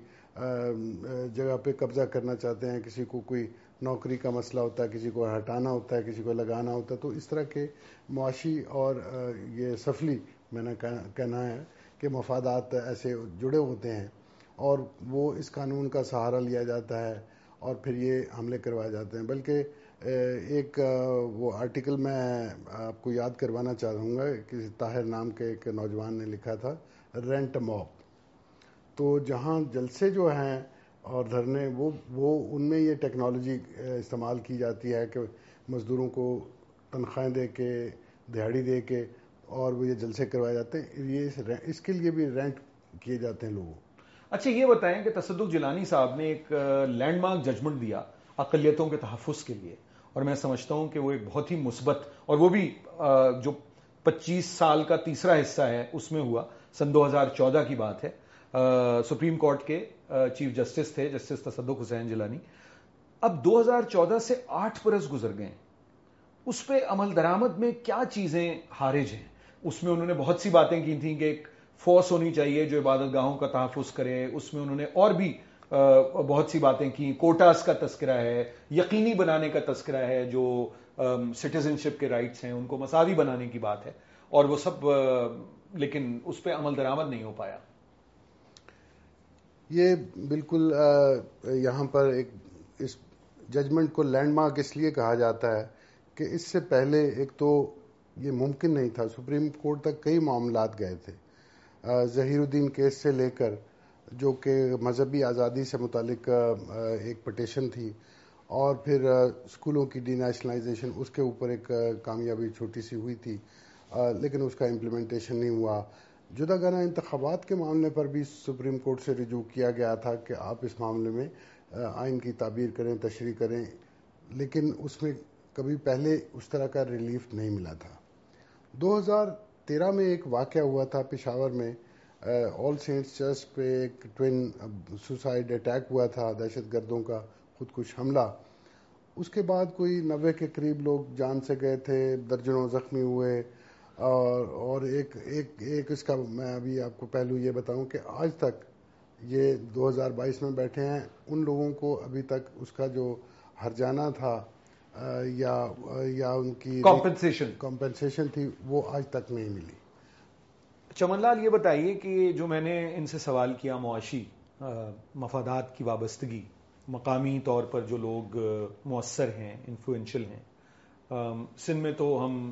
جگہ پہ قبضہ کرنا چاہتے ہیں، کسی کو کوئی نوکری کا مسئلہ ہوتا ہے، کسی کو ہٹانا ہوتا ہے، کسی کو لگانا ہوتا ہے، تو اس طرح کے معاشی اور یہ سفلی میں نے کہنا ہے کہ مفادات ایسے جڑے ہوتے ہیں اور وہ اس قانون کا سہارا لیا جاتا ہے اور پھر یہ حملے کروائے جاتے ہیں، بلکہ ایک وہ آرٹیکل میں آپ کو یاد کروانا چاہوں گا کسی طاہر نام کے ایک نوجوان نے لکھا تھا، رینٹ موب۔ تو جہاں جلسے جو ہیں اور دھرنے، وہ وہ ان میں یہ ٹیکنالوجی استعمال کی جاتی ہے کہ مزدوروں کو تنخواہیں دے کے، دہاڑی دے کے اور وہ یہ جلسے کروائے جاتے ہیں۔ یہ اس کے لیے بھی رینٹ کیے جاتے ہیں لوگوں۔ اچھا یہ بتائیں کہ تصدق جلانی صاحب نے ایک لینڈ مارک ججمنٹ دیا اقلیتوں کے تحفظ کے لیے۔ اور میں سمجھتا ہوں کہ وہ ایک بہت ہی مثبت اور وہ بھی جو پچیس سال کا تیسرا حصہ ہے، اس میں ہوا۔ سن دو ہزار چودہ کی بات ہے۔ سپریم کورٹ کے چیف جسٹس تھے، جسٹس تصدق حسین جلانی اب دو ہزار چودہ سے آٹھ برس گزر گئے۔ اس پہ عمل درآمد میں کیا چیزیں حارج ہیں؟ اس میں انہوں نے بہت سی باتیں کی تھیں کہ ایک فورس ہونی چاہیے جو عبادت گاہوں کا تحفظ کرے۔ اس میں انہوں نے اور بھی بہت سی باتیں کی کوٹاس کا تذکرہ ہے، یقینی بنانے کا تذکرہ ہے، جو سٹیزن شپ کے رائٹس ہیں، ان کو مساوی بنانے کی بات ہے۔ اور وہ سب لیکن اس پہ عمل درآمد نہیں ہو پایا۔ یہ بالکل یہاں پر ایک، اس ججمنٹ کو لینڈ مارک اس لیے کہا جاتا ہے کہ اس سے پہلے ایک تو یہ ممکن نہیں تھا۔ سپریم کورٹ تک کئی معاملات گئے تھے۔ ظہیر الدین کیس سے لے کر جو کہ مذہبی آزادی سے متعلق ایک پٹیشن تھی، اور پھر اسکولوں کی ڈی نیشنلائزیشن اس کے اوپر ایک کامیابی چھوٹی سی ہوئی تھی لیکن اس کا امپلیمنٹیشن نہیں ہوا۔ جدا گانا انتخابات کے معاملے پر بھی سپریم کورٹ سے رجوع کیا گیا تھا کہ آپ اس معاملے میں آئین کی تعبیر کریں، تشریح کریں، لیکن اس میں کبھی پہلے اس طرح کا ریلیف نہیں ملا تھا۔ دو ہزار تیرہ میں ایک واقعہ ہوا تھا پشاور میں آل سینٹس چرچ پہ ایک ٹوین سوسائڈ اٹیک ہوا تھا دہشت گردوں کا خودکش حملہ۔ اس کے بعد کوئی نوے کے قریب لوگ جان سے گئے تھے درجنوں زخمی ہوئے۔ اور اور ایک ایک ایک اس کا میں ابھی آپ کو پہلو یہ بتاؤں کہ آج تک یہ دو ہزار بائیس میں بیٹھے ہیں ان لوگوں کو ابھی تک اس کا جو ہرجانہ تھا یا یا ان کی کمپنسیشن کمپنسیشن تھی وہ آج تک نہیں ملی۔ چمن لال یہ بتائیے کہ جو میں نے ان سے سوال کیا معاشی مفادات کی وابستگی مقامی طور پر جو لوگ مؤثر ہیں انفلوئنشل ہیں سندھ میں تو ہم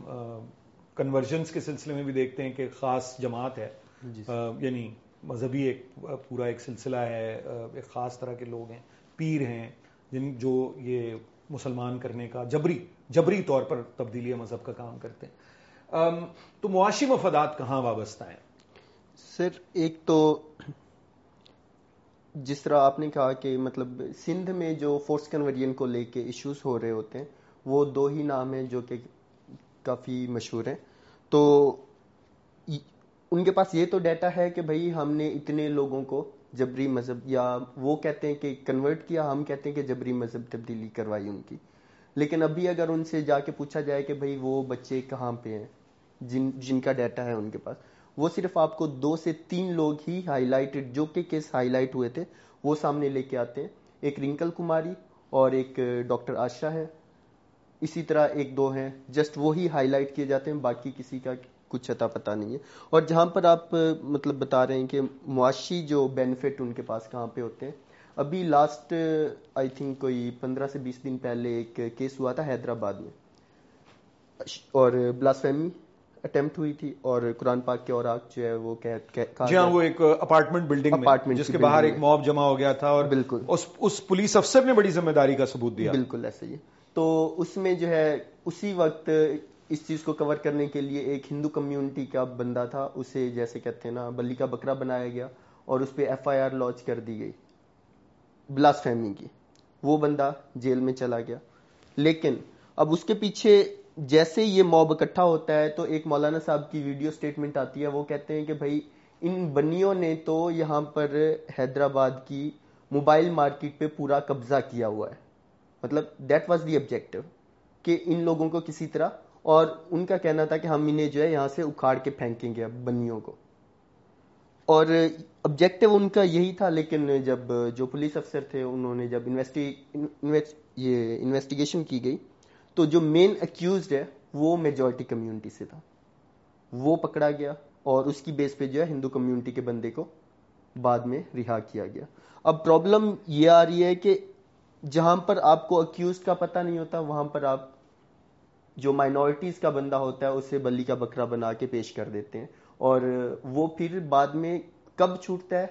کنورژنس کے سلسلے میں بھی دیکھتے ہیں کہ خاص جماعت ہے۔ جی یعنی مذہبی ایک پورا ایک سلسلہ ہے ایک خاص طرح کے لوگ ہیں پیر ہیں جن جو یہ مسلمان کرنے کا جبری جبری طور پر تبدیلی مذہب کا کام کرتے ہیں۔ تو معاشی مفادات کہاں وابستہ ہیں؟ سر، ایک تو جس طرح آپ نے کہا کہ مطلب سندھ میں جو فورس کنورین کو لے کے ایشوز ہو رہے ہوتے ہیں، وہ دو ہی نام ہیں جو کہ کافی مشہور ہیں۔ تو ان کے پاس یہ تو ڈیٹا ہے کہ بھائی ہم نے اتنے لوگوں کو جبری مذہب، یا وہ کہتے ہیں کہ کنورٹ کیا، ہم کہتے ہیں کہ جبری مذہب تبدیلی کروائی ان کی۔ لیکن ابھی اگر ان سے جا کے پوچھا جائے کہ بھائی وہ بچے کہاں پہ ہیں؟ جن جن کا ڈیٹا ہے ان کے پاس۔ وہ صرف آپ کو دو سے تین لوگ ہی ہائی لائٹڈ جو کہ کیس ہائی لائٹ ہوئے تھے، وہ سامنے لے کے آتے ہیں۔ ایک رنکل کماری اور ایک ڈاکٹر آشا ہے۔ اسی طرح ایک دو ہیں۔ جسٹ وہی ہائی لائٹ کیے جاتے ہیں، باقی کسی کا کچھ اتا پتا نہیں ہے۔ اور جہاں پر آپ مطلب بتا رہے ہیں کہ معاشی جو بینیفٹ ان کے پاس کہاں پہ ہوتے ہیں۔ ابھی لاسٹ آئی تھنک کوئی پندرہ سے بیس دن پہلے ایک کیس ہوا تھا حیدرآباد میں۔ اور بلاسفیمی اٹمپٹ ہوئی تھی اور قرآن پاک کے اوراق جو ہے وہ جی ہاں وہ ایک اپارٹمنٹ بلڈنگ اپارٹمنٹ جس کے باہر ایک موب جمع ہو گیا تھا اور بالکل۔ اس پولیس افسر نے بڑی ذمہ داری کا ثبوت دیا۔ بالکل ایسے ہی۔ تو اس میں جو ہے اسی وقت اس چیز کو کور کرنے کے لیے ایک ہندو کمیونٹی کا بندہ تھا اسے جیسے کہتے ہیں نا بلی کا بکرا بنایا گیا اور اس پہ ایف آئی آر لانچ کر دی گئی۔ بلاس فیمی کی۔ وہ بندہ جیل میں چلا گیا۔ لیکن اب اس کے پیچھے جیسے یہ موب اکٹھا ہوتا ہے تو ایک مولانا صاحب کی ویڈیو سٹیٹمنٹ آتی ہے، وہ کہتے ہیں کہ بھائی، ان بنیوں نے تو یہاں پر حیدرآباد کی موبائل مارکیٹ پہ پورا قبضہ کیا ہوا ہے۔ مطلب دیٹ واز دی آبجیکٹو کہ ان لوگوں کو کسی طرح، اور ان کا کہنا تھا کہ ہم انہیں جو ہے یہاں سے اکھاڑ کے پھینکیں گے بنیوں کو۔ اور آبجیکٹو ان کا یہی تھا، لیکن جب جو پولیس افسر تھے، انہوں نے جب یہ انویسٹیگیشن کی گئی تو جو مین اکیوزڈ ہے، وہ میجورٹی کمیونٹی سے تھا۔ وہ پکڑا گیا اور اس کی بیس پہ جو ہے ہندو کمیونٹی کے بندے کو بعد میں رہا کیا گیا۔ اب پرابلم یہ آ رہی ہے کہ جہاں پر آپ کو اکیوز کا پتہ نہیں ہوتا، وہاں پر آپ جو مائنورٹیز کا بندہ ہوتا ہے، اسے بلی کا بکرا بنا کے پیش کر دیتے ہیں۔ اور وہ پھر بعد میں کب چھوٹتا ہے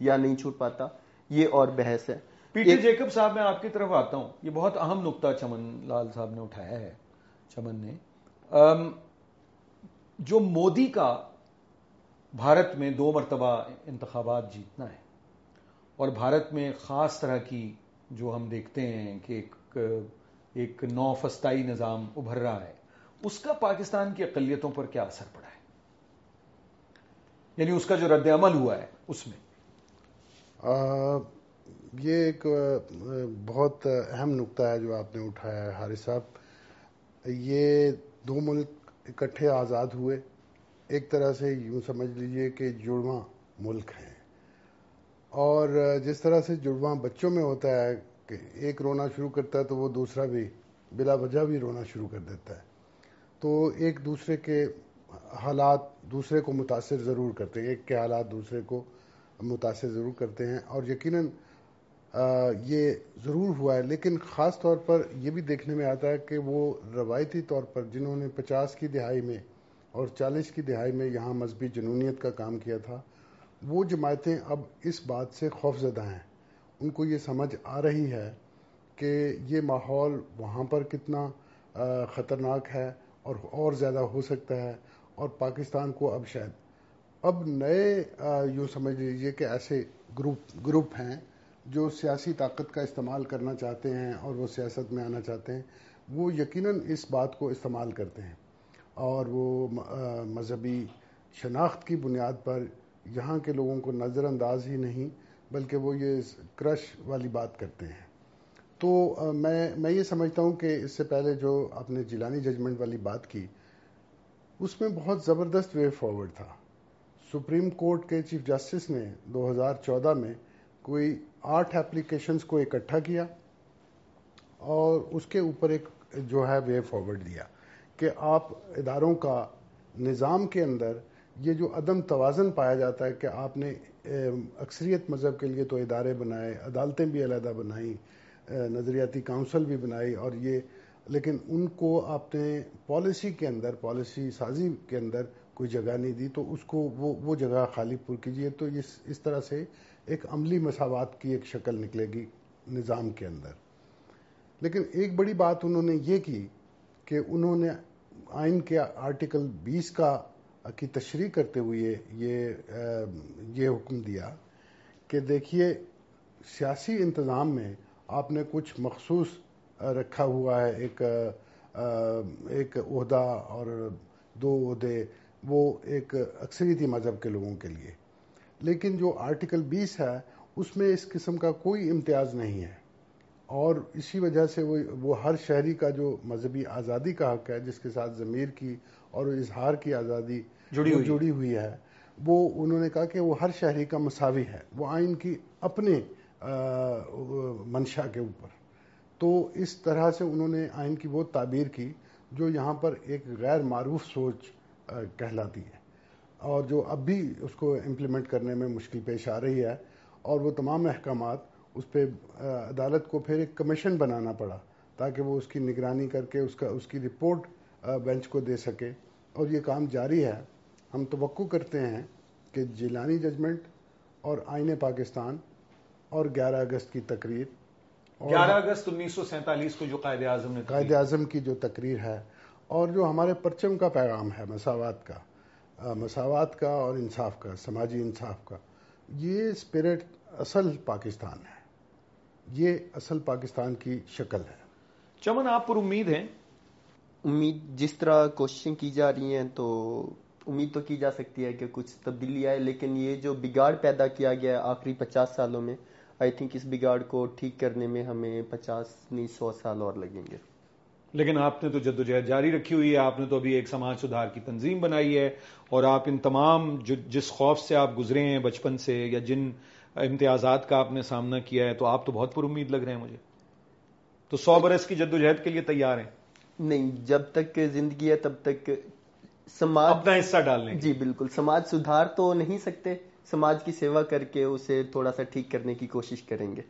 یا نہیں چھوٹ پاتا، یہ اور بحث ہے۔ پی ٹی صاحب میں آپ کی طرف آتا ہوں. یہ بہت اہم نقطہ چمن لال صاحب نے اٹھایا ہے چمن نے۔ جو مودی کا بھارت میں دو مرتبہ انتخابات جیتنا ہے اور بھارت میں خاص طرح کی جو ہم دیکھتے ہیں کہ ایک ایک نو فستائی نظام ابھر رہا ہے اس کا پاکستان کی اقلیتوں پر کیا اثر پڑا ہے؟ یعنی اس کا جو رد عمل ہوا ہے اس میں۔ یہ ایک بہت اہم نقطہ ہے جو آپ نے اٹھایا ہے حارث صاحب۔ یہ دو ملک اکٹھے آزاد ہوئے۔ ایک طرح سے یوں سمجھ لیجیے کہ جڑواں ملک ہیں۔ اور جس طرح سے جڑواں بچوں میں ہوتا ہے کہ ایک رونا شروع کرتا ہے تو وہ دوسرا بھی، بلا وجہ بھی رونا شروع کر دیتا ہے۔ تو ایک دوسرے کے حالات دوسرے کو متاثر ضرور کرتے ہیں، ایک کے حالات دوسرے کو متاثر ضرور کرتے ہیں۔ اور یقیناً یہ ضرور ہوا ہے، لیکن خاص طور پر یہ بھی دیکھنے میں آتا ہے کہ وہ روایتی طور پر جنہوں نے پچاس کی دہائی میں اور چالیس کی دہائی میں یہاں مذہبی جنونیت کا کام کیا تھا، وہ جماعتیں اب اس بات سے خوف زدہ ہیں۔ ان کو یہ سمجھ آ رہی ہے کہ یہ ماحول وہاں پر کتنا خطرناک ہے اور اور زیادہ ہو سکتا ہے اور پاکستان کو اب شاید، اب نئے یوں سمجھ لیجیے کہ ایسے گروپ گروپ ہیں جو سیاسی طاقت کا استعمال کرنا چاہتے ہیں اور وہ سیاست میں آنا چاہتے ہیں، وہ یقیناً اس بات کو استعمال کرتے ہیں۔ اور وہ مذہبی شناخت کی بنیاد پر یہاں کے لوگوں کو نظر انداز ہی نہیں، بلکہ وہ یہ کرش والی بات کرتے ہیں۔ تو میں میں یہ سمجھتا ہوں کہ اس سے پہلے جو آپ نے جیلانی ججمنٹ والی بات کی، اس میں بہت زبردست وے فارورڈ تھا۔ سپریم کورٹ کے چیف جسٹس نے دو ہزار چودہ میں کوئی آٹھ اپلیکیشنز کو اکٹھا کیا اور اس کے اوپر ایک جو ہے وے فارورڈ دیا کہ آپ اداروں کا نظام کے اندر یہ جو عدم توازن پایا جاتا ہے کہ آپ نے اکثریت مذہب کے لیے تو ادارے بنائے، عدالتیں بھی علیحدہ بنائیں نظریاتی کاؤنسل بھی بنائی اور یہ، لیکن ان کو آپ نے پالیسی کے اندر، پالیسی سازی کے اندر کوئی جگہ نہیں دی، تو اس کو وہ وہ جگہ خالی پر کیجیے۔ تو اس اس طرح سے ایک عملی مساوات کی ایک شکل نکلے گی نظام کے اندر۔ لیکن ایک بڑی بات انہوں نے یہ کی کہ انہوں نے آئین کے آرٹیکل بیس کا، کی تشریح کرتے ہوئے یہ یہ حکم دیا کہ دیکھیے، سیاسی انتظام میں آپ نے کچھ مخصوص رکھا ہوا ہے، ایک ایک عہدہ اور دو عہدے۔ وہ ایک اکثریتی مذہب کے لوگوں کے لیے۔ لیکن جو آرٹیکل بیس ہے اس میں اس قسم کا کوئی امتیاز نہیں ہے۔ اور اسی وجہ سے وہ وہ ہر شہری کا جو مذہبی آزادی کا حق ہے جس کے ساتھ ضمیر کی اور اظہار کی آزادی جڑی ہوئی۔ جڑی ہوئی ہے وہ انہوں نے کہا کہ وہ ہر شہری کا مساوی ہے وہ آئین کی اپنے منشا کے اوپر۔ تو اس طرح سے انہوں نے آئین کی وہ تعبیر کی جو یہاں پر ایک غیر معروف سوچ کہلاتی ہے اور جو اب بھی اس کو امپلیمنٹ کرنے میں مشکل پیش آ رہی ہے اور وہ تمام احکامات اس پہ عدالت کو پھر ایک کمیشن بنانا پڑا تاکہ وہ اس کی نگرانی کر کے اس کا اس کی رپورٹ بینچ کو دے سکے۔ اور یہ کام جاری ہے۔ ہم توقع کرتے ہیں کہ جیلانی ججمنٹ اور آئین پاکستان اور گیارہ اگست کی تقریر گیارہ اگست انیس سو سینتالیس کو جو قائد اعظم نے قائد اعظم کی جو تقریر ہے اور جو ہمارے پرچم کا پیغام ہے مساوات کا مساوات کا اور انصاف کا سماجی انصاف کا یہ اسپرٹ اصل پاکستان ہے۔ یہ اصل پاکستان کی شکل ہے۔ چمن آپ پر امید ہیں؟ امید جس طرح کوششیں کی جا رہی ہیں تو امید تو کی جا سکتی ہے کہ کچھ تبدیلی آئے لیکن یہ جو بگاڑ پیدا کیا گیا ہے آخری پچاس سالوں میں آئی تھنک اس بگاڑ کو ٹھیک کرنے میں ہمیں پچاس نہیں سو سال اور لگیں گے۔ لیکن آپ نے تو جدوجہد جاری رکھی ہوئی ہے آپ نے تو ابھی ایک سماج سدھار کی تنظیم بنائی ہے اور آپ ان تمام جس خوف سے آپ گزرے ہیں بچپن سے یا جن امتیازات کا آپ نے سامنا کیا ہے تو آپ تو بہت پر امید لگ رہے ہیں مجھے۔ تو سو برس کی جدوجہد کے لیے تیار ہیں۔ نہیں جب تک زندگی ہے تب تک سماج اپنا حصہ ڈالنے جی بالکل۔ سماج سدھار تو نہیں سکتے سماج کی سیوا کر کے اسے تھوڑا سا ٹھیک کرنے کی کوشش کریں گے۔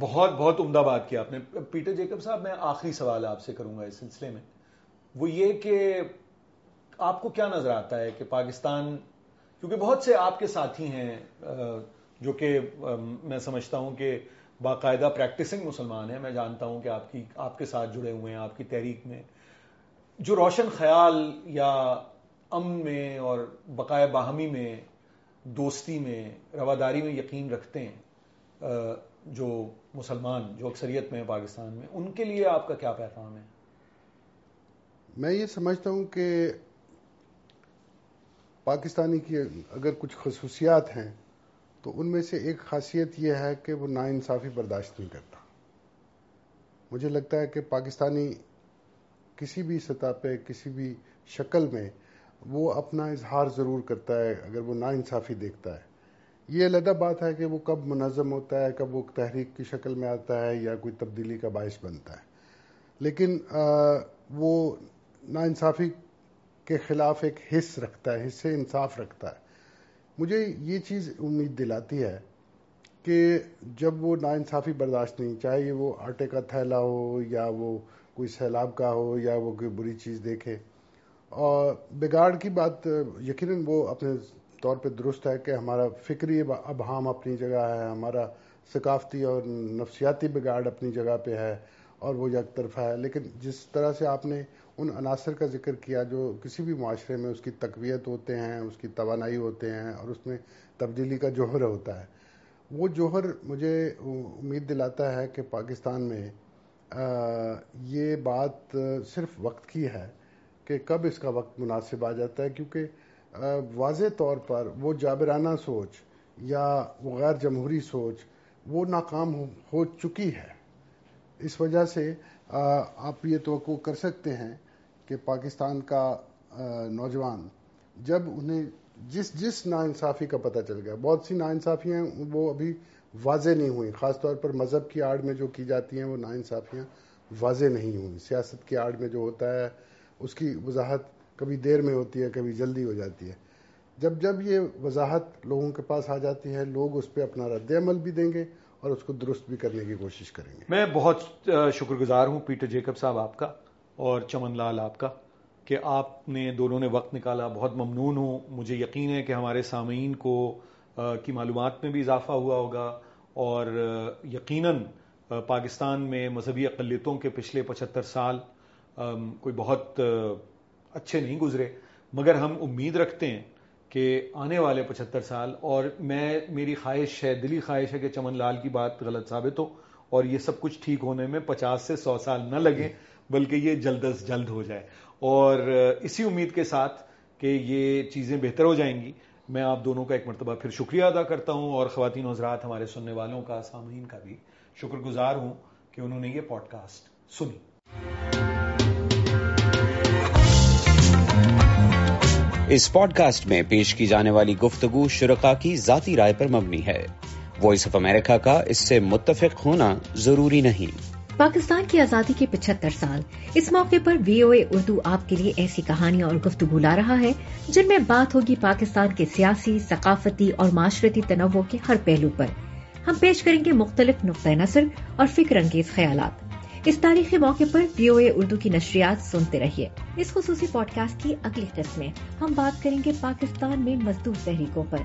بہت بہت عمدہ بات کیا آپ نے۔ پیٹر جیکب صاحب، میں آخری سوال آپ سے کروں گا اس سلسلے میں۔ وہ یہ کہ آپ کو کیا نظر آتا ہے کہ پاکستان، کیونکہ بہت سے آپ کے ساتھی ہیں جو کہ میں سمجھتا ہوں کہ باقاعدہ پریکٹسنگ مسلمان ہیں۔ میں جانتا ہوں کہ آپ کی، آپ کے ساتھ جڑے ہوئے ہیں، آپ کی تحریک میں۔ جو روشن خیال یا امن میں اور بقائے باہمی میں، دوستی میں، رواداری میں یقین رکھتے ہیں جو مسلمان، جو اکثریت میں پاکستان میں، ان کے لیے آپ کا کیا پیغام ہے؟ میں یہ سمجھتا ہوں کہ پاکستانی کی اگر کچھ خصوصیات ہیں، تو ان میں سے ایک خاصیت یہ ہے کہ وہ ناانصافی برداشت نہیں کرتا۔ مجھے لگتا ہے کہ پاکستانی کسی بھی سطح پہ، کسی بھی شکل میں وہ اپنا اظہار ضرور کرتا ہے، اگر وہ ناانصافی دیکھتا ہے۔ یہ علیحدہ بات ہے کہ وہ کب منظم ہوتا ہے، کب وہ تحریک کی شکل میں آتا ہے یا کوئی تبدیلی کا باعث بنتا ہے۔ لیکن وہ ناانصافی کے خلاف ایک حص رکھتا ہے، حصے انصاف رکھتا ہے۔ مجھے یہ چیز امید دلاتی ہے کہ جب وہ ناانصافی برداشت نہیں، چاہے وہ آٹے کا تھیلا ہو یا وہ کوئی سیلاب کا ہو یا وہ کوئی بری چیز دیکھے۔ اور بگاڑ کی بات، یقیناً وہ اپنے طور پہ درست ہے کہ ہمارا فکری ابہام اپنی جگہ ہے، ہمارا ثقافتی اور نفسیاتی بگاڑ اپنی جگہ پہ ہے اور وہ یک طرفہ ہے۔ لیکن جس طرح سے آپ نے ان عناصر کا ذکر کیا جو کسی بھی معاشرے میں اس کی تقویت ہوتے ہیں، اس کی توانائی ہوتے ہیں اور اس میں تبدیلی کا جوہر ہوتا ہے۔ وہ جوہر مجھے امید دلاتا ہے کہ پاکستان میں یہ بات صرف وقت کی ہے کہ کب اس کا وقت مناسب آ جاتا ہے، کیونکہ واضح طور پر وہ جابرانہ سوچ یا وہ غیر جمہوری سوچ وہ ناکام ہو چکی ہے۔ اس وجہ سے آپ یہ توقع کر سکتے ہیں کہ پاکستان کا نوجوان جب انہیں جس جس ناانصافی کا پتہ چل گیا، بہت سی ناانصافیاں وہ ابھی واضح نہیں ہوئی خاص طور پر مذہب کی آڑ میں جو کی جاتی ہیں وہ ناانصافیاں واضح نہیں ہوئی سیاست کی آڑ میں جو ہوتا ہے، اس کی وضاحت کبھی دیر میں ہوتی ہے، کبھی جلدی ہو جاتی ہے۔ جب جب یہ وضاحت لوگوں کے پاس آ جاتی ہے، لوگ اس پہ اپنا رد عمل بھی دیں گے اور اس کو درست بھی کرنے کی کوشش کریں گے۔ میں بہت شکر گزار ہوں پیٹر جیکب صاحب آپ کا اور چمن لال آپ کا کہ آپ نے دونوں نے وقت نکالا۔ بہت ممنون ہوں۔ مجھے یقین ہے کہ ہمارے سامعین کو کی معلومات میں بھی اضافہ ہوا ہوگا اور یقیناً پاکستان میں مذہبی اقلیتوں کے پچھلے پچہتر سال کوئی بہت اچھے نہیں گزرے، مگر ہم امید رکھتے ہیں کہ آنے والے پچہتر سال، اور میں، میری خواہش ہے، دلی خواہش ہے کہ چمن لال کی بات غلط ثابت ہو، اور یہ سب کچھ ٹھیک ہونے میں پچاس سے سو سال نہ لگے بلکہ یہ جلد از جلد ہو جائے۔ اور اسی امید کے ساتھ کہ یہ چیزیں بہتر ہو جائیں گی، میں آپ دونوں کا ایک مرتبہ پھر شکریہ ادا کرتا ہوں، اور خواتین حضرات ہمارے سننے والوں کا، سامعین کا بھی شکر گزار ہوں کہ انہوں نے یہ پوڈ کاسٹ سنی۔ اس پوڈ کاسٹ میں پیش کی جانے والی گفتگو شرکا کی ذاتی رائے پر مبنی ہے۔ وائس آف امریکہ کا اس سے متفق ہونا ضروری نہیں۔ پاکستان کی آزادی کے پچہتر سال۔ اس موقع پر وی او اے اردو آپ کے لیے ایسی کہانیاں اور گفتگو لا رہا ہے، جن میں بات ہوگی پاکستان کے سیاسی، ثقافتی اور معاشرتی تنوع کے ہر پہلو پر۔ ہم پیش کریں گے مختلف نقطۂ نظر اور فکر انگیز خیالات۔ اس تاریخی موقع پر پی او اے اردو کی نشریات سنتے رہیے۔ اس خصوصی پوڈ کاسٹ کی اگلی قسط میں ہم بات کریں گے پاکستان میں مزدور تحریکوں پر۔